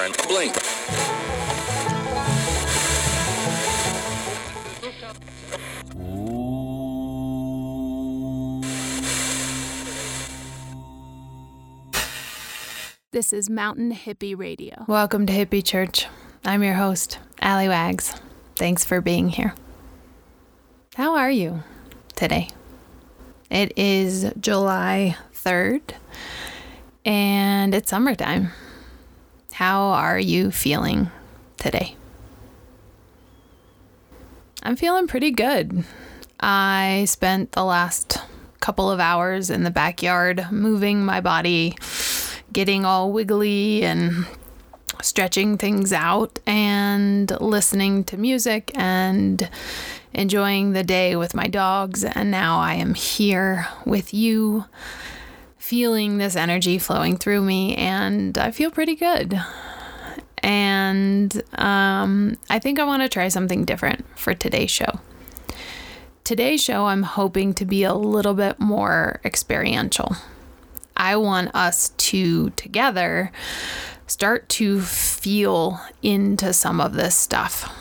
friend. Blink. This is Mountain Hippie Radio. Welcome to Hippie Church. I'm your host, Allie Wags. Thanks for being here. How are you today? It is July 3rd and it's summertime. How are you feeling today? I'm feeling pretty good. I spent the last couple of hours in the backyard moving my body getting all wiggly and stretching things out and listening to music and enjoying the day with my dogs. And now I am here with you, feeling this energy flowing through me, and I feel pretty good. And um, I think I want to try something different for today's show. Today's show, I'm hoping to be a little bit more experiential. I want us to together start to feel into some of this stuff.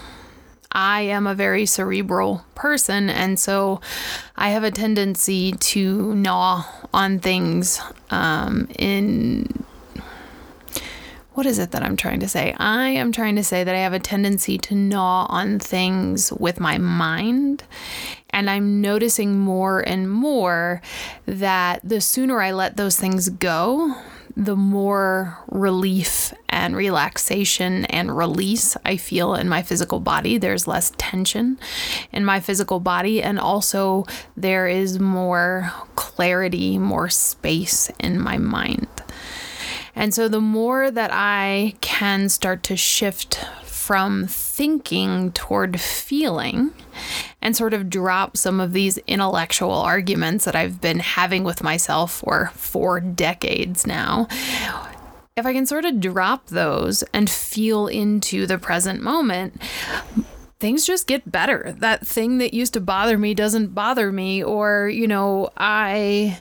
I am a very cerebral person, and so I have a tendency to gnaw on things um, in. What is it that I'm trying to say? I am trying to say that I have a tendency to gnaw on things with my mind and I'm noticing more and more that the sooner I let those things go, the more relief and relaxation and release I feel in my physical body. There's less tension in my physical body, and also there is more clarity, more space in my mind. And so, the more that I can start to shift from thinking toward feeling and sort of drop some of these intellectual arguments that I've been having with myself for four decades now. If I can sort of drop those and feel into the present moment, things just get better. That thing that used to bother me doesn't bother me, or, you know, I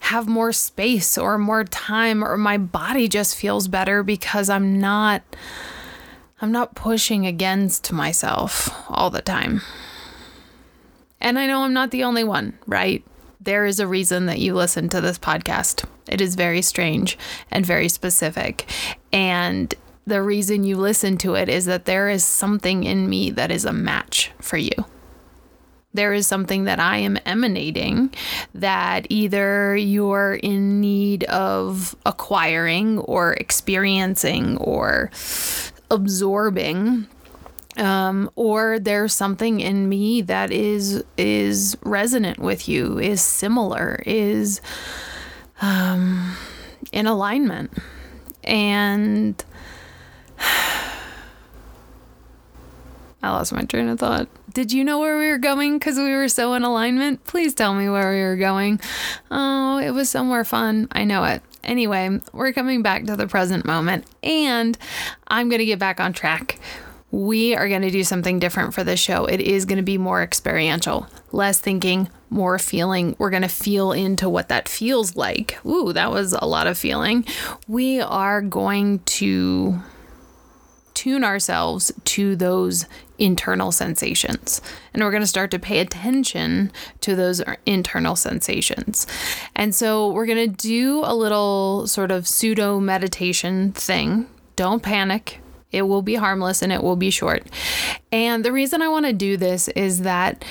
have more space or more time, or my body just feels better because I'm not I'm not pushing against myself all the time. And I know I'm not the only one, right? There is a reason that you listen to this podcast. It is very strange and very specific. And the reason you listen to it is that there is something in me that is a match for you. There is something that I am emanating that either you're in need of acquiring or experiencing or absorbing um, or there's something in me that is is resonant with you is similar is um, in alignment and I lost my train of thought. Did you know where we were going because we were so in alignment? Please tell me where we were going. Oh, it was somewhere fun. I know it. Anyway, we're coming back to the present moment and I'm to get back on track. We are going to do something different for this show. It is going to be more experiential, less thinking, more feeling. We're going to feel into what that feels like. Ooh, that was a lot of feeling. We are going to tune ourselves to those internal sensations. And we're going to start to pay attention to those internal sensations. And so we're going to do a little sort of pseudo meditation thing. Don't panic. It will be harmless and it will be short. And the reason I want to do this is that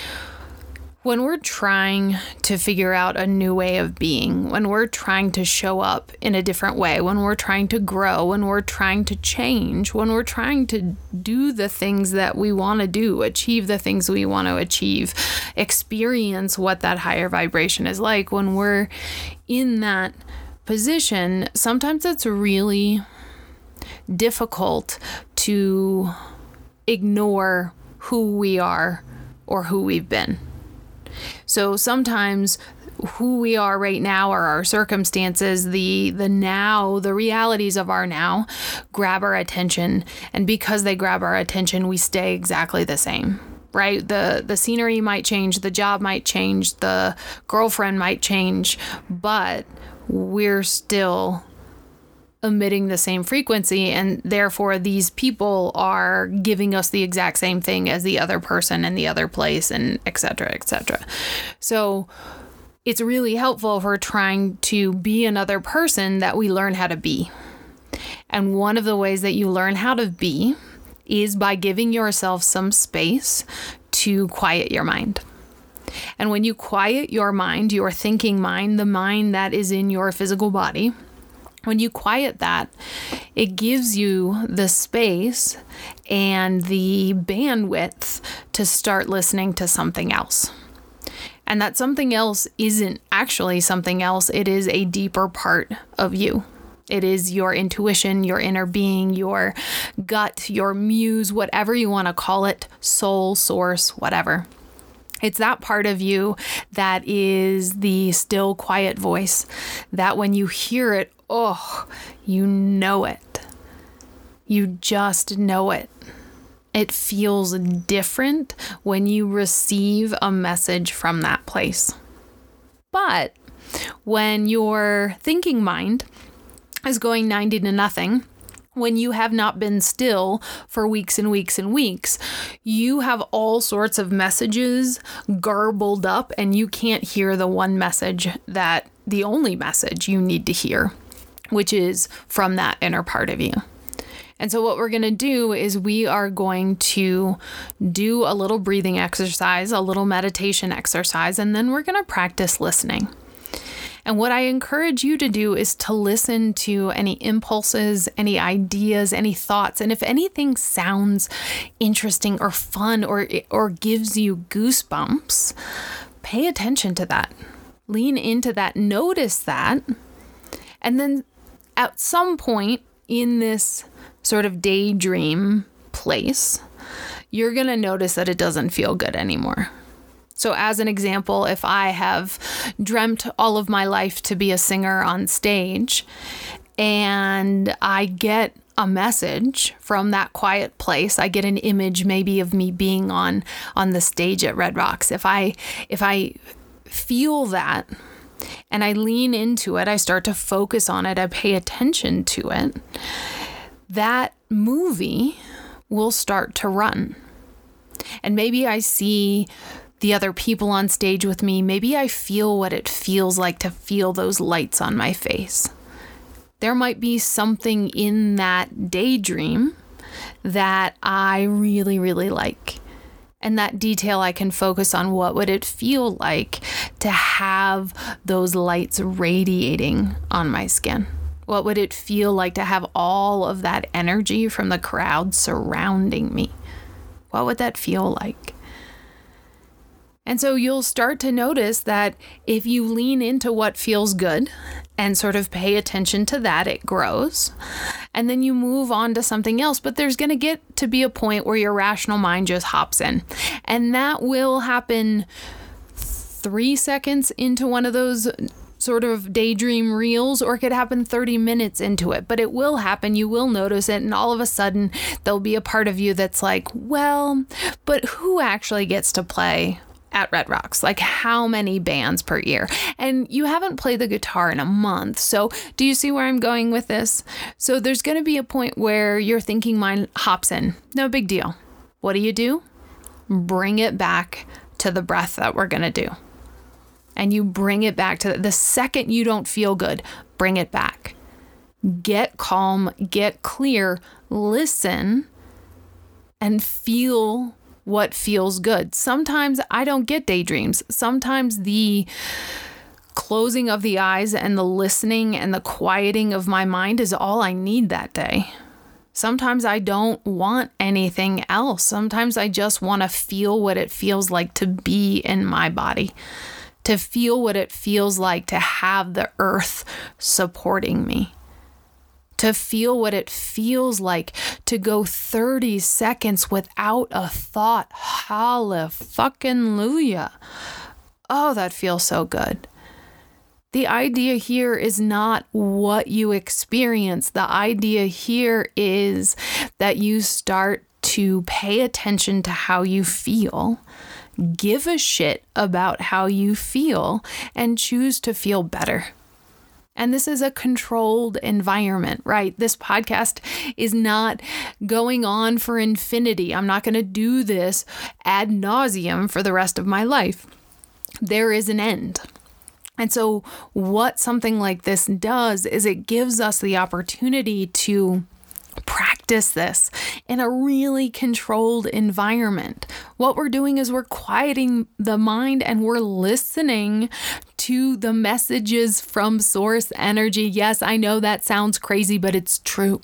when we're trying to figure out a new way of being, when we're trying to show up in a different way, when we're trying to grow, when we're trying to change, when we're trying to do the things that we want to do, achieve the things we want to achieve, experience what that higher vibration is like, when we're in that position, sometimes it's really difficult to ignore who we are or who we've been. So sometimes who we are right now or our circumstances the the now the realities of our now grab our attention and because they grab our attention we stay exactly the same right the the scenery might change the job might change the girlfriend might change but we're still emitting the same frequency and therefore these people are giving us the exact same thing as the other person in the other place and etc etc so it's really helpful for trying to be another person that we learn how to be. And one of the ways that you learn how to be is by giving yourself some space to quiet your mind. And when you quiet your mind your thinking mind the mind that is in your physical body when you quiet that, it gives you the space and the bandwidth to start listening to something else. And that something else isn't actually something else, it is a deeper part of you. It is your intuition, your inner being, your gut, your muse, whatever you want to call it, soul, source, whatever. It's that part of you that is the still, quiet voice that when you hear it oh, you know it. You just know it. It feels different when you receive a message from that place. But when your thinking mind is going 90 to nothing, when you have not been still for weeks and weeks and weeks, you have all sorts of messages garbled up, and you can't hear the one message that the only message you need to hear which is from that inner part of you. And so, what we're going to do is we are going to do a little breathing exercise, a little meditation exercise, and then we're going to practice listening. And what I encourage you to do is to listen to any impulses, any ideas, any thoughts. And if anything sounds interesting or fun or, or gives you goosebumps, pay attention to that. Lean into that, notice that, and then at some point in this sort of daydream place, you're going to notice that it doesn't feel good anymore. So, as an example, if I have dreamt all of my life to be a singer on stage and I get a message from that quiet place i get an image maybe of me being on on the stage at red rocks if i if i feel that and I lean into it, I start to focus on it, I pay attention to it, that movie will start to run. And maybe I see the other people on stage with me. Maybe I feel what it feels like to feel those lights on my face. There might be something in that daydream that I really, really like and that detail I can focus on what would it feel like to have those lights radiating on my skin? What would it feel like to have all of that energy from the crowd surrounding me? What would that feel like? And so you'll start to notice that if you lean into what feels good and sort of pay attention to that, it grows. And then you move on to something else. But there's going to get to be a point where your rational mind just hops in. And that will happen three seconds into one of those sort of daydream reels, or it could happen 30 minutes into it, but it will happen. You will notice it, and all of a sudden, there'll be a part of you that's like, well, but who actually gets to play at Red Rocks? Like how many bands per year? And you haven't played the guitar in a month. So, do you see where I'm going with this? So, there's going to be a point where your thinking mind hops in. No big deal. What do you do? Bring it back to the breath that we're going to do. And you bring it back to the second you don't feel good, bring it back. Get calm, get clear, listen, and feel what feels good. Sometimes I don't get daydreams. Sometimes the closing of the eyes and the listening and the quieting of my mind is all I need that day. Sometimes I don't want anything else. Sometimes I just want to feel what it feels like to be in my body, to feel what it feels like to have the earth supporting me to feel what it feels like to go 30 seconds without a thought. Hallelujah. Oh, that feels so good. The idea here is not what you experience. The idea here is that you start to pay attention to how you feel, give a shit about how you feel, and choose to feel better. And this is a controlled environment, right? This podcast is not going on for infinity. I'm not going to do this ad nauseum for the rest of my life. There is an end. And so, what something like this does is it gives us the opportunity to practice this in a really controlled environment. What we're doing is we're quieting the mind and we're listening to the messages from source energy. Yes, I know that sounds crazy, but it's true.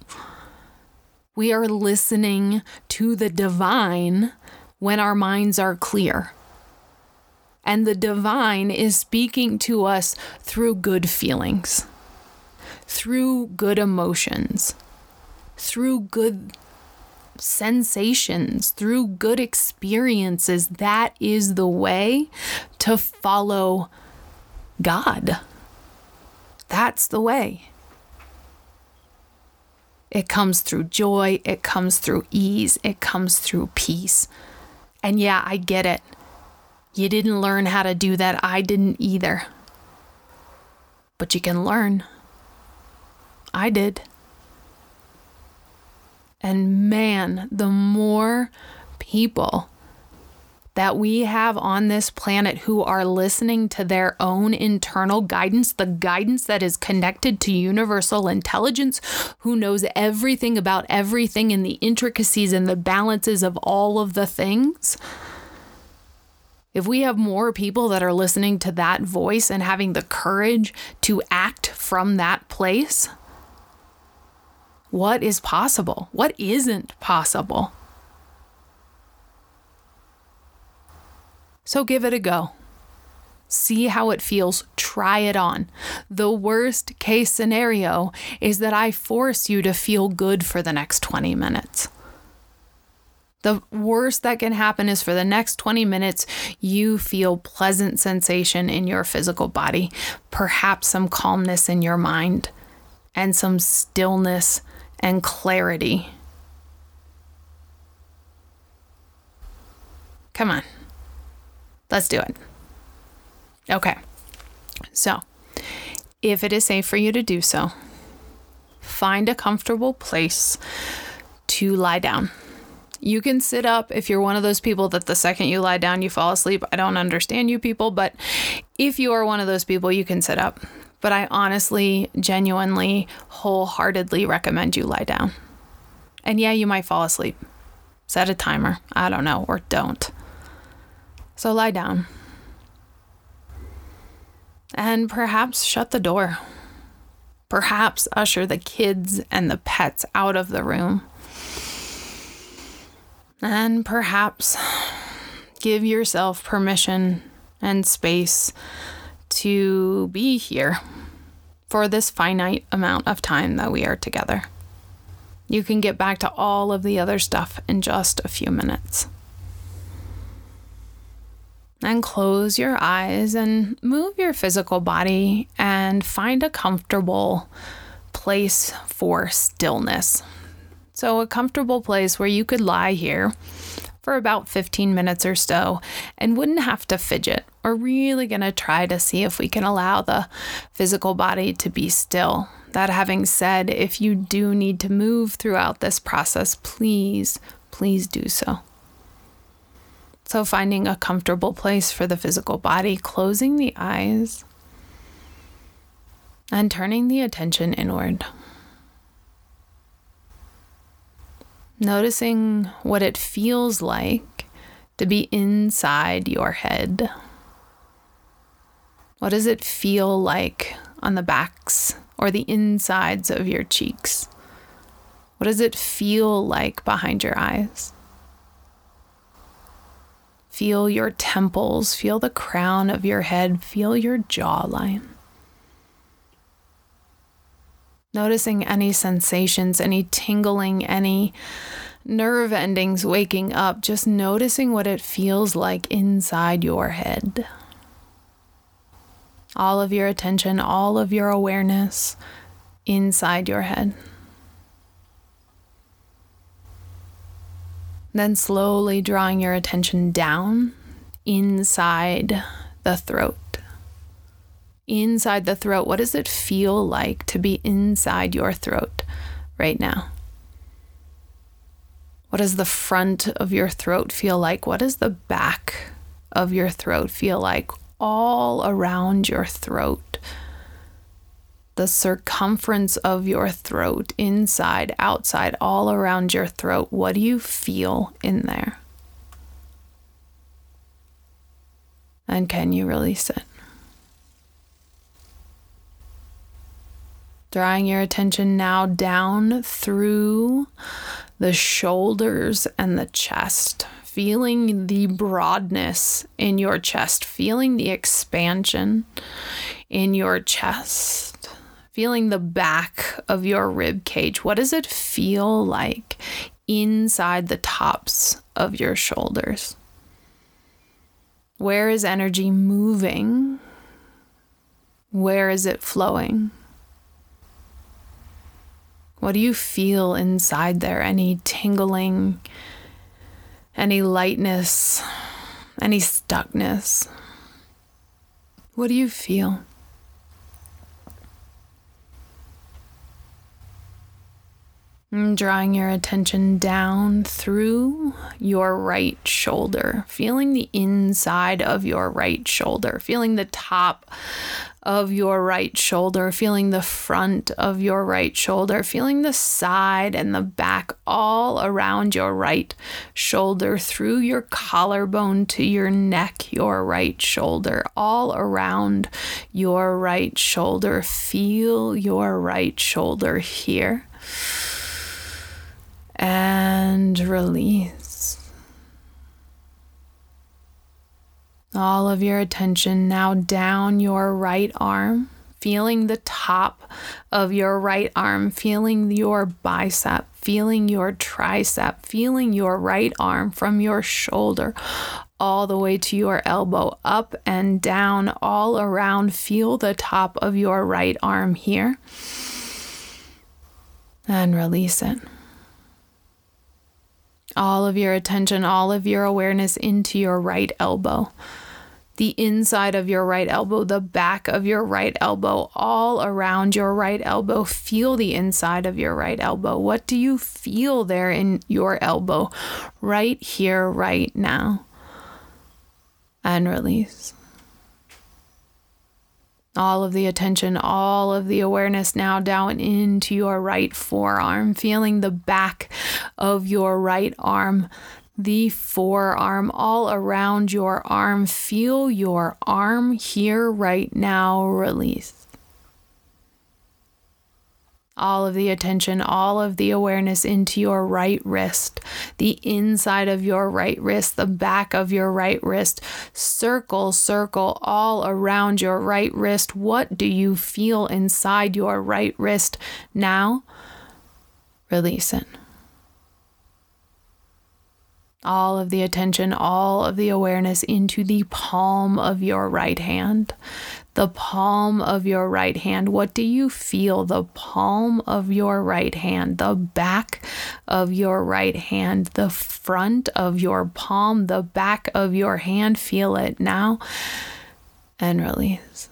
We are listening to the divine when our minds are clear. And the divine is speaking to us through good feelings, through good emotions through good sensations, through good experiences. That is the way to follow God. That's the way. It comes through joy, it comes through ease, it comes through peace. And yeah, I get it. You didn't learn how to do that. I didn't either. But you can learn. I did. And man, the more people that we have on this planet who are listening to their own internal guidance, the guidance that is connected to universal intelligence, who knows everything about everything and the intricacies and the balances of all of the things. If we have more people that are listening to that voice and having the courage to act from that place, what is possible, what isn't possible. So give it a go. See how it feels. Try it on. The worst case scenario is that I force you to feel good for the next 20 minutes. The worst that can happen is for the next 20 minutes, you feel pleasant sensation in your physical body, perhaps some calmness in your mind, and some stillness and clarity. Come on. Let's do it. Okay. So, if it is safe for you to do so, find a comfortable place to lie down. You can sit up if you're one of those people that the second you lie down, you fall asleep. I don't understand you people, but if you are one of those people, you can sit up but I honestly, genuinely, wholeheartedly recommend you lie down. And yeah, you might fall asleep. Set a timer. I don't know, or don't. So lie down. And perhaps shut the door. Perhaps usher the kids and the pets out of the room. And perhaps give yourself permission and space to be here for this finite amount of time that we are together. You can get back to all of the other stuff in just a few minutes. And close your eyes and move your physical body and find a comfortable place for stillness. So, a comfortable place where you could lie here for about 15 minutes or so and wouldn't have to fidget. We're really going to try to see if we can allow the physical body to be still. That having said, if you do need to move throughout this process, please, please do so. So, finding a comfortable place for the physical body, closing the eyes, and turning the attention inward. Noticing what it feels like to be inside your head. What does it feel like on the backs or the insides of your cheeks? What does it feel like behind your eyes? Feel your temples, feel the crown of your head, feel your jawline. Noticing any sensations, any tingling, any nerve endings waking up, just noticing what it feels like inside your head. All of your attention, all of your awareness inside your head. Then slowly drawing your attention down inside the throat, inside the throat. What does it feel like to be inside your throat right now? What does the front of your throat feel like? What does the back of your throat feel like? All around your throat. The circumference of your throat, inside, outside, all around your throat. What do you feel in there? And can you release it? Drawing your attention now down through the shoulders and the chest, feeling the broadness in your chest, feeling the expansion in your chest, feeling the back of your rib cage. What does it feel like inside the tops of your shoulders? Where is energy moving? Where is it flowing? What do you feel inside there? Any tingling, any lightness, any stuckness? What do you feel? Drawing your attention down through your right shoulder, feeling the inside of your right shoulder, feeling the top of your right shoulder, feeling the front of your right shoulder, feeling the side and the back all around your right shoulder, through your collarbone to your neck, your right shoulder, all around your right shoulder. Feel your right shoulder here and release. All of your attention now down your right arm, feeling the top of your right arm, feeling your bicep, feeling your tricep, feeling your right arm from your shoulder all the way to your elbow, up and down, all around. Feel the top of your right arm here and release it all of your attention, all of your awareness into your right elbow. The inside of your right elbow, the back of your right elbow, all around your right elbow. Feel the inside of your right elbow. What do you feel there in your elbow right here, right now? And release all of the attention, all of the awareness now down into your right forearm, feeling the back of your right arm, the forearm, all around your arm. Feel your arm here right now release all of the attention, all of the awareness into your right wrist, the inside of your right wrist, the back of your right wrist. Circle, circle all around your right wrist. What do you feel inside your right wrist now? Release it. All of the attention, all of the awareness into the palm of your right hand the palm of your right hand. What do you feel? The palm of your right hand, the back of your right hand, the front of your palm, the back of your hand. Feel it now and release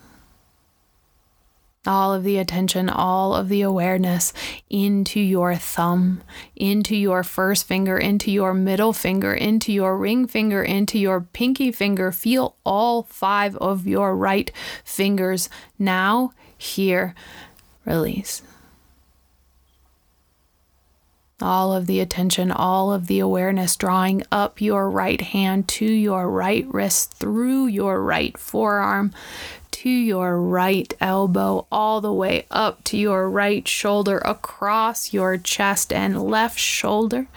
all of the attention, all of the awareness into your thumb, into your first finger, into your middle finger, into your ring finger, into your pinky finger. Feel all five of your right fingers now, here, release. All of the attention, all of the awareness drawing up your right hand to your right wrist, through your right forearm, to your right elbow, all the way up to your right shoulder, across your chest and left shoulder.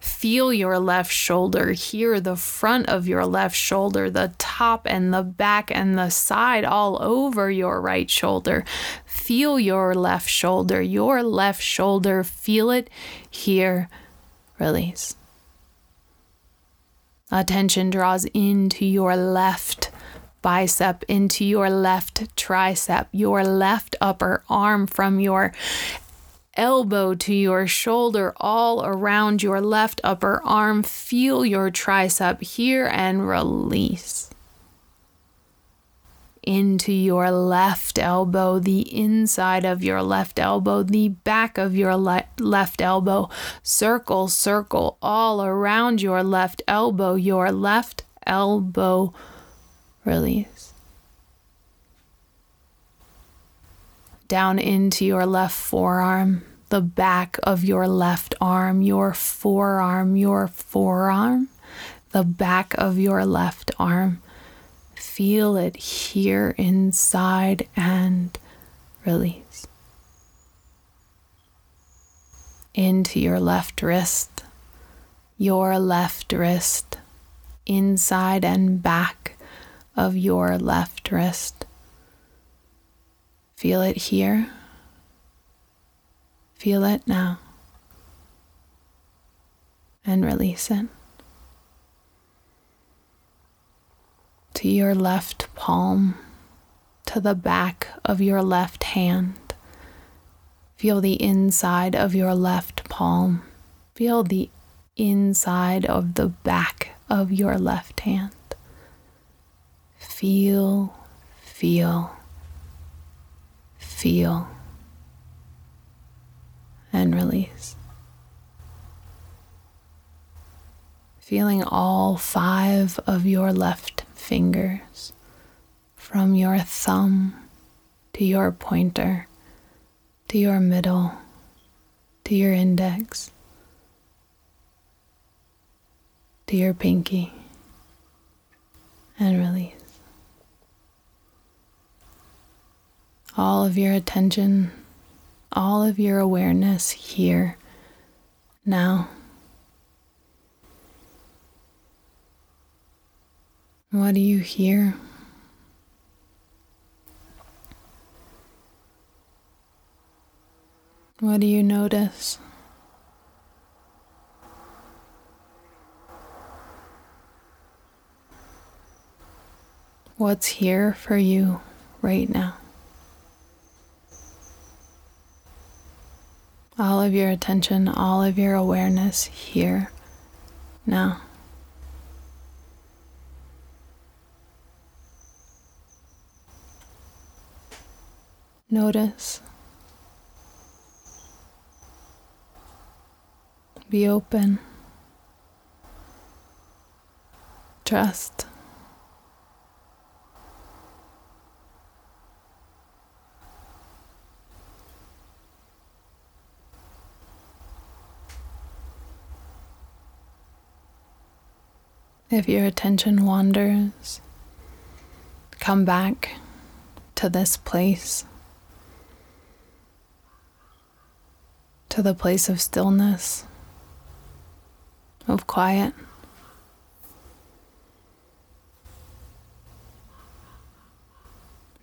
Feel your left shoulder here, the front of your left shoulder, the top and the back and the side, all over your right shoulder. Feel your left shoulder, your left shoulder. Feel it here. Release. Attention draws into your left bicep into your left tricep, your left upper arm from your elbow to your shoulder, all around your left upper arm. Feel your tricep here and release. into your left elbow, the inside of your left elbow, the back of your le- left elbow. Circle, circle all around your left elbow, your left elbow. Release. Down into your left forearm, the back of your left arm, your forearm, your forearm, the back of your left arm feel it here inside and release. Into your left wrist, your left wrist, inside and back of your left wrist. Feel it here. Feel it now. And release it. to your left palm, to the back of your left hand. Feel the inside of your left palm. Feel the inside of the back of your left hand. Feel, feel, feel, and release. Feeling all five of your left fingers from your thumb to your pointer to your middle to your index to your pinky and release. All of your attention, all of your awareness here now. What do you hear? What do you notice? What's here for you right now? All of your attention, all of your awareness here now. Notice. Be open. Trust. If your attention wanders, come back to this place. to the place of stillness, of quiet.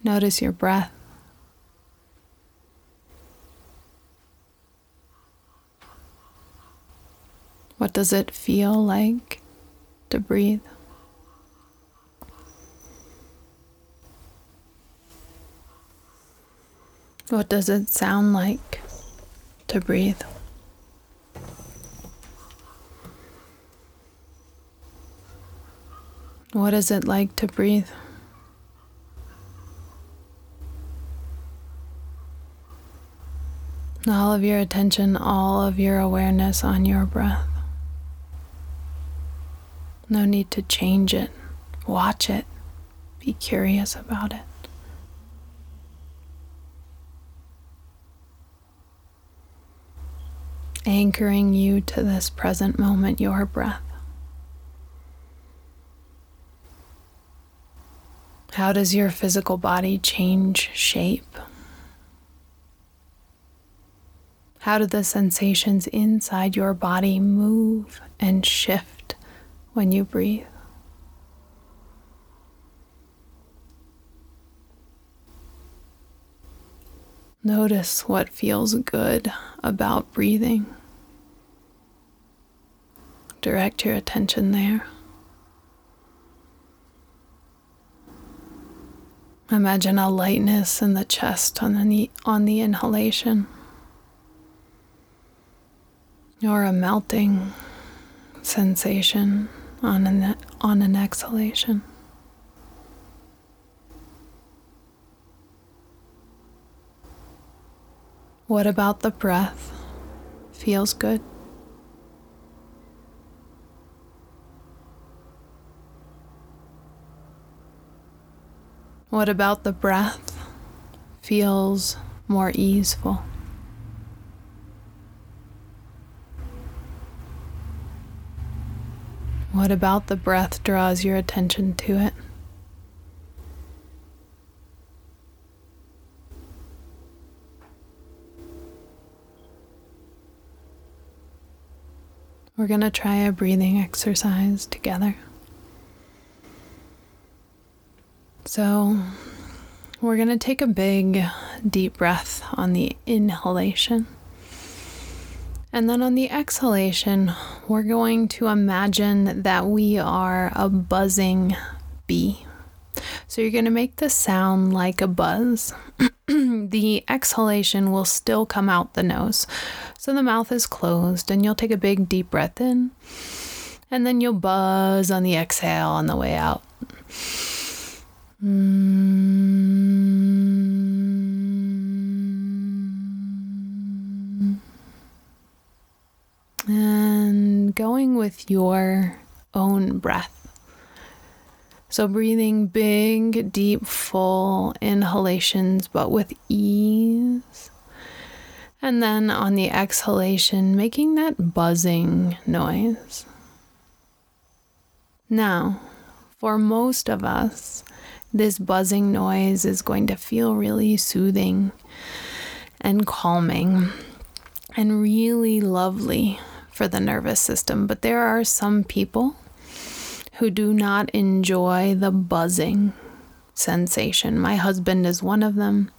Notice your breath. What does it feel like to breathe? What does it sound like to breathe. What is it like to breathe? All of your attention, all of your awareness on your breath. No need to change it. Watch it. Be curious about it. anchoring you to this present moment, your breath. How does your physical body change shape? How do the sensations inside your body move and shift when you breathe? Notice what feels good about breathing. Direct your attention there. Imagine a lightness in the chest on the, on the inhalation, or a melting sensation on an, on an exhalation. What about the breath feels good? What about the breath feels more easeful? What about the breath draws your attention to it? We're going to try a breathing exercise together. So, we're going to take a big, deep breath on the inhalation. And then on the exhalation, we're going to imagine that we are a buzzing bee. So you're going to make the sound like a buzz. the exhalation will still come out the nose. So the mouth is closed, and you'll take a big deep breath in, and then you'll buzz on the exhale on the way out. Mm. Going with your own breath. So, breathing big, deep, full inhalations, but with ease. And then on the exhalation, making that buzzing noise. Now, for most of us, this buzzing noise is going to feel really soothing and calming and really lovely for the nervous system. But there are some people who do not enjoy the buzzing sensation. My husband is one of them.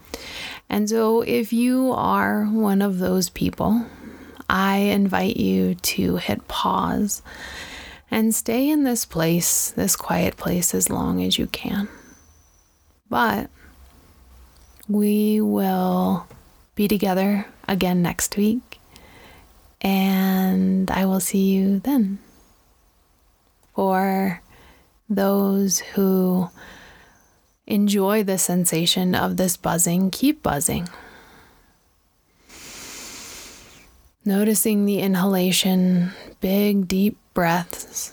And so, if you are one of those people, I invite you to hit pause and stay in this place, this quiet place, as long as you can. But we will be together again next week, and I will see you then. For those who enjoy the sensation of this buzzing, keep buzzing. Noticing the inhalation, big, deep breaths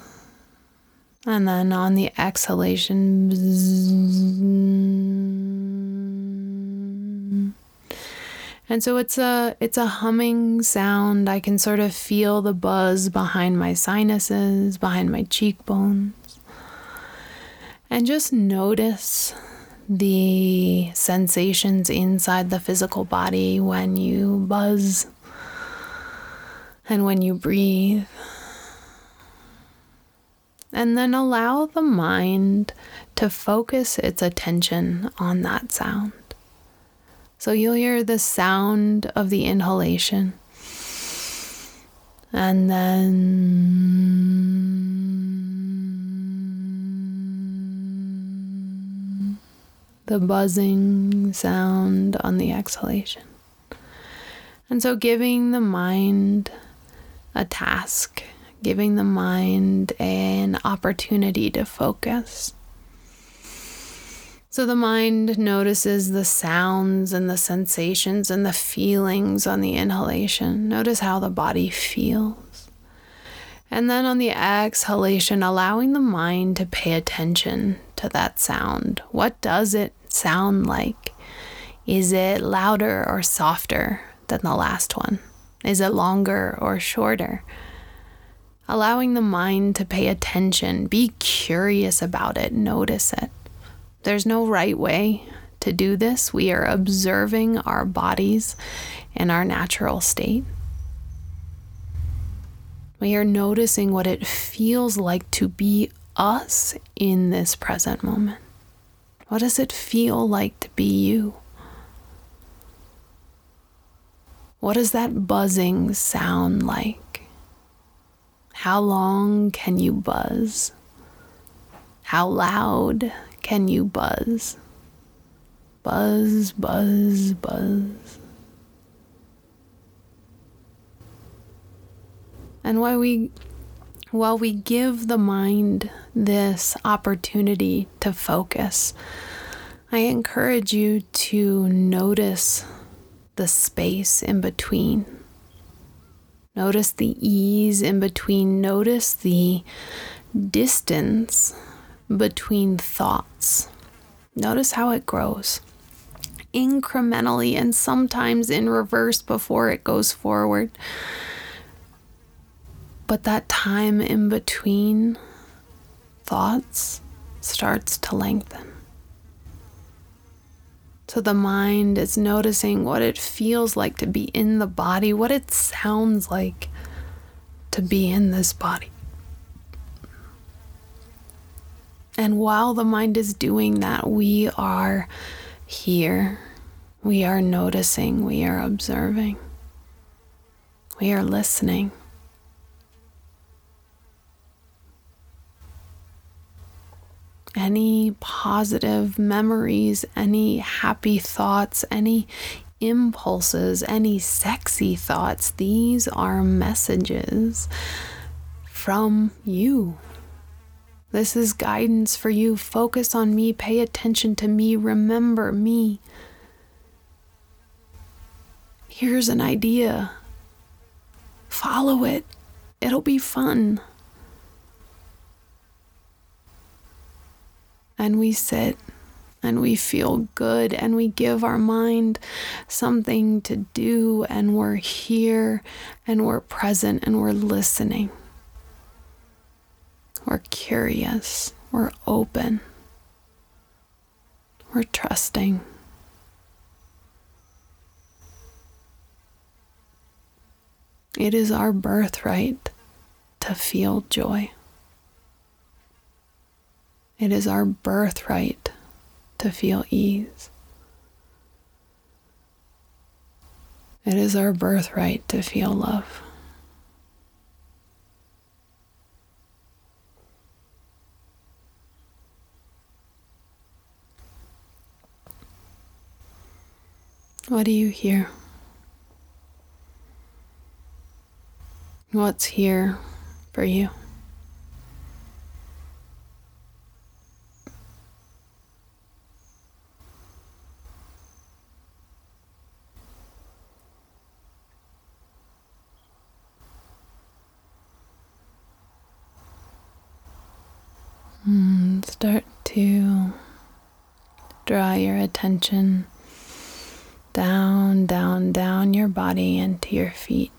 and then on the exhalation, and so it's a it's a humming sound. I can sort of feel the buzz behind my sinuses, behind my cheekbones. And just notice the sensations inside the physical body when you buzz and when you breathe. And then allow the mind to focus its attention on that sound. So you'll hear the sound of the inhalation. And then the buzzing sound on the exhalation. And so giving the mind a task giving the mind an opportunity to focus. So the mind notices the sounds and the sensations and the feelings on the inhalation. Notice how the body feels. And then on the exhalation, allowing the mind to pay attention to that sound. What does it sound like? Is it louder or softer than the last one? Is it longer or shorter? allowing the mind to pay attention, be curious about it, notice it. There's no right way to do this. We are observing our bodies in our natural state. We are noticing what it feels like to be us in this present moment. What does it feel like to be you? What does that buzzing sound like? How long can you buzz? How loud can you buzz? Buzz, buzz, buzz. And while we while we give the mind this opportunity to focus, I encourage you to notice the space in between. Notice the ease in between. Notice the distance between thoughts. Notice how it grows incrementally and sometimes in reverse before it goes forward. But that time in between thoughts starts to lengthen. So the mind is noticing what it feels like to be in the body, what it sounds like to be in this body. And while the mind is doing that, we are here. We are noticing, we are observing, we are listening. Any positive memories, any happy thoughts, any impulses, any sexy thoughts, these are messages from you this is guidance for you. Focus on me, pay attention to me, remember me. Here's an idea. Follow it, it'll be fun. And we sit and we feel good and we give our mind something to do and we're here and we're present and we're listening. We're curious. We're open. We're trusting. It is our birthright to feel joy. It is our birthright to feel ease. It is our birthright to feel love. What do you hear? What's here for you? Hmm, start to draw your attention down, down, down your into your feet.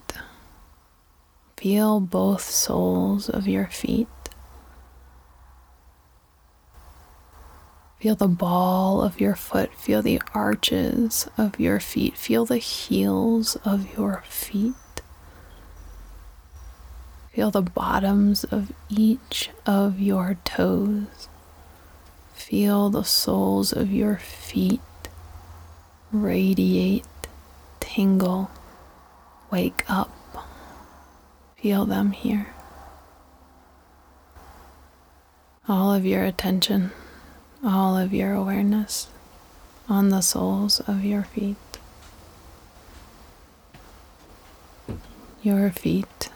Feel both soles of your feet. Feel the ball of your foot. Feel the arches of your feet. Feel the heels of your feet. Feel the bottoms of each of your toes. Feel the soles of your feet radiate, tingle, wake up. Feel them here. All of your attention, all of your awareness on the soles of your feet. Your feet.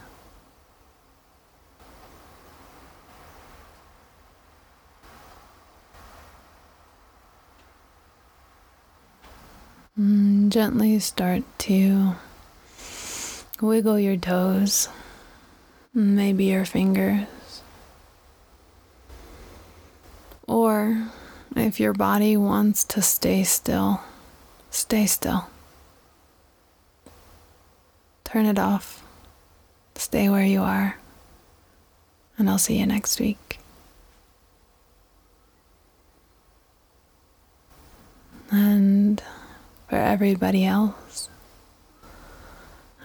Mm, gently start to wiggle your toes, maybe your fingers. Or if your body wants to stay still, stay still. Turn it off. Stay where you are. And I'll see you next week. And for everybody else.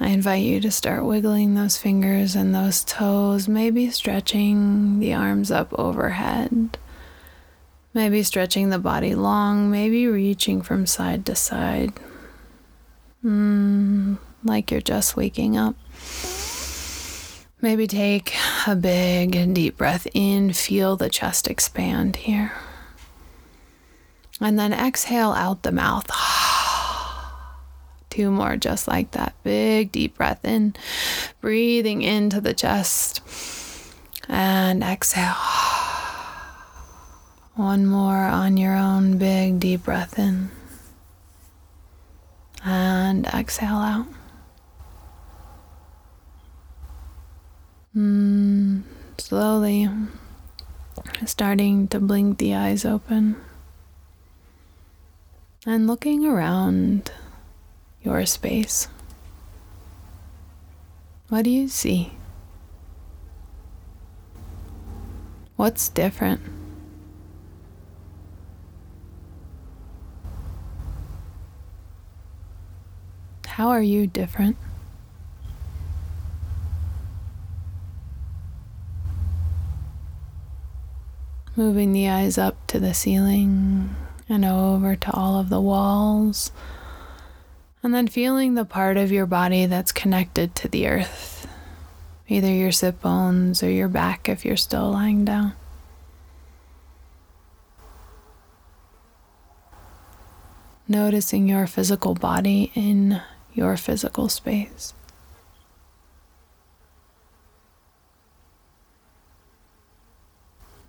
I invite you to start wiggling those fingers and those toes, maybe stretching the arms up overhead, maybe stretching the body long, maybe reaching from side to side, mm, like you're just waking up. Maybe take a big and deep breath in, feel the chest expand here. And then exhale out the mouth. Two more just like that. Big deep breath in, breathing into the chest. And exhale. One more on your own big deep breath in. And exhale out. Mm, slowly starting to blink the eyes open and looking around your space. What do you see? What's different? How are you different? Moving the eyes up to the ceiling and over to all of the walls. And then feeling the part of your body that's connected to the earth, either your sit bones or your back if you're still lying down. Noticing your physical body in your physical space.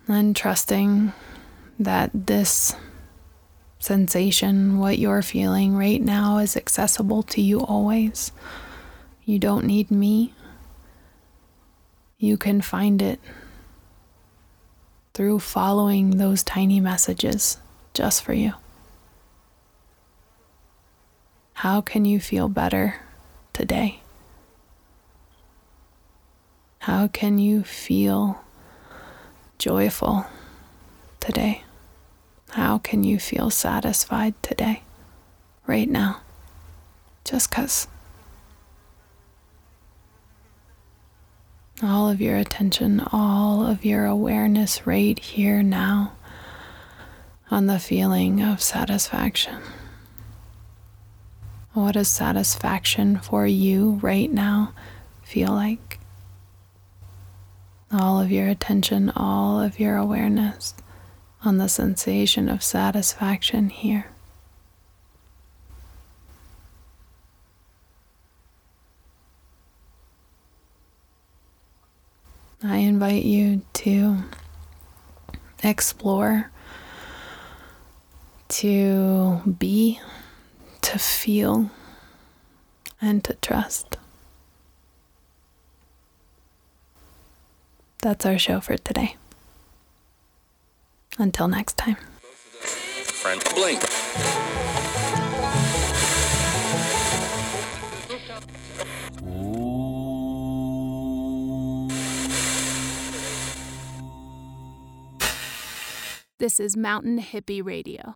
And trusting that this sensation, what you're feeling right now, is accessible to you always. You don't need me. You can find it through following those tiny messages just for you. How can you feel better today? How can you feel joyful today? How can you feel satisfied today, right now? Just because. All of your attention, all of your awareness right here now on the feeling of satisfaction. What does satisfaction for you right now feel like? All of your attention, all of your awareness on the sensation of satisfaction here. I invite you to explore, to be, to feel, and to trust. That's our show for today. Until next time. Friend Blink. This is Mountain Hippie Radio.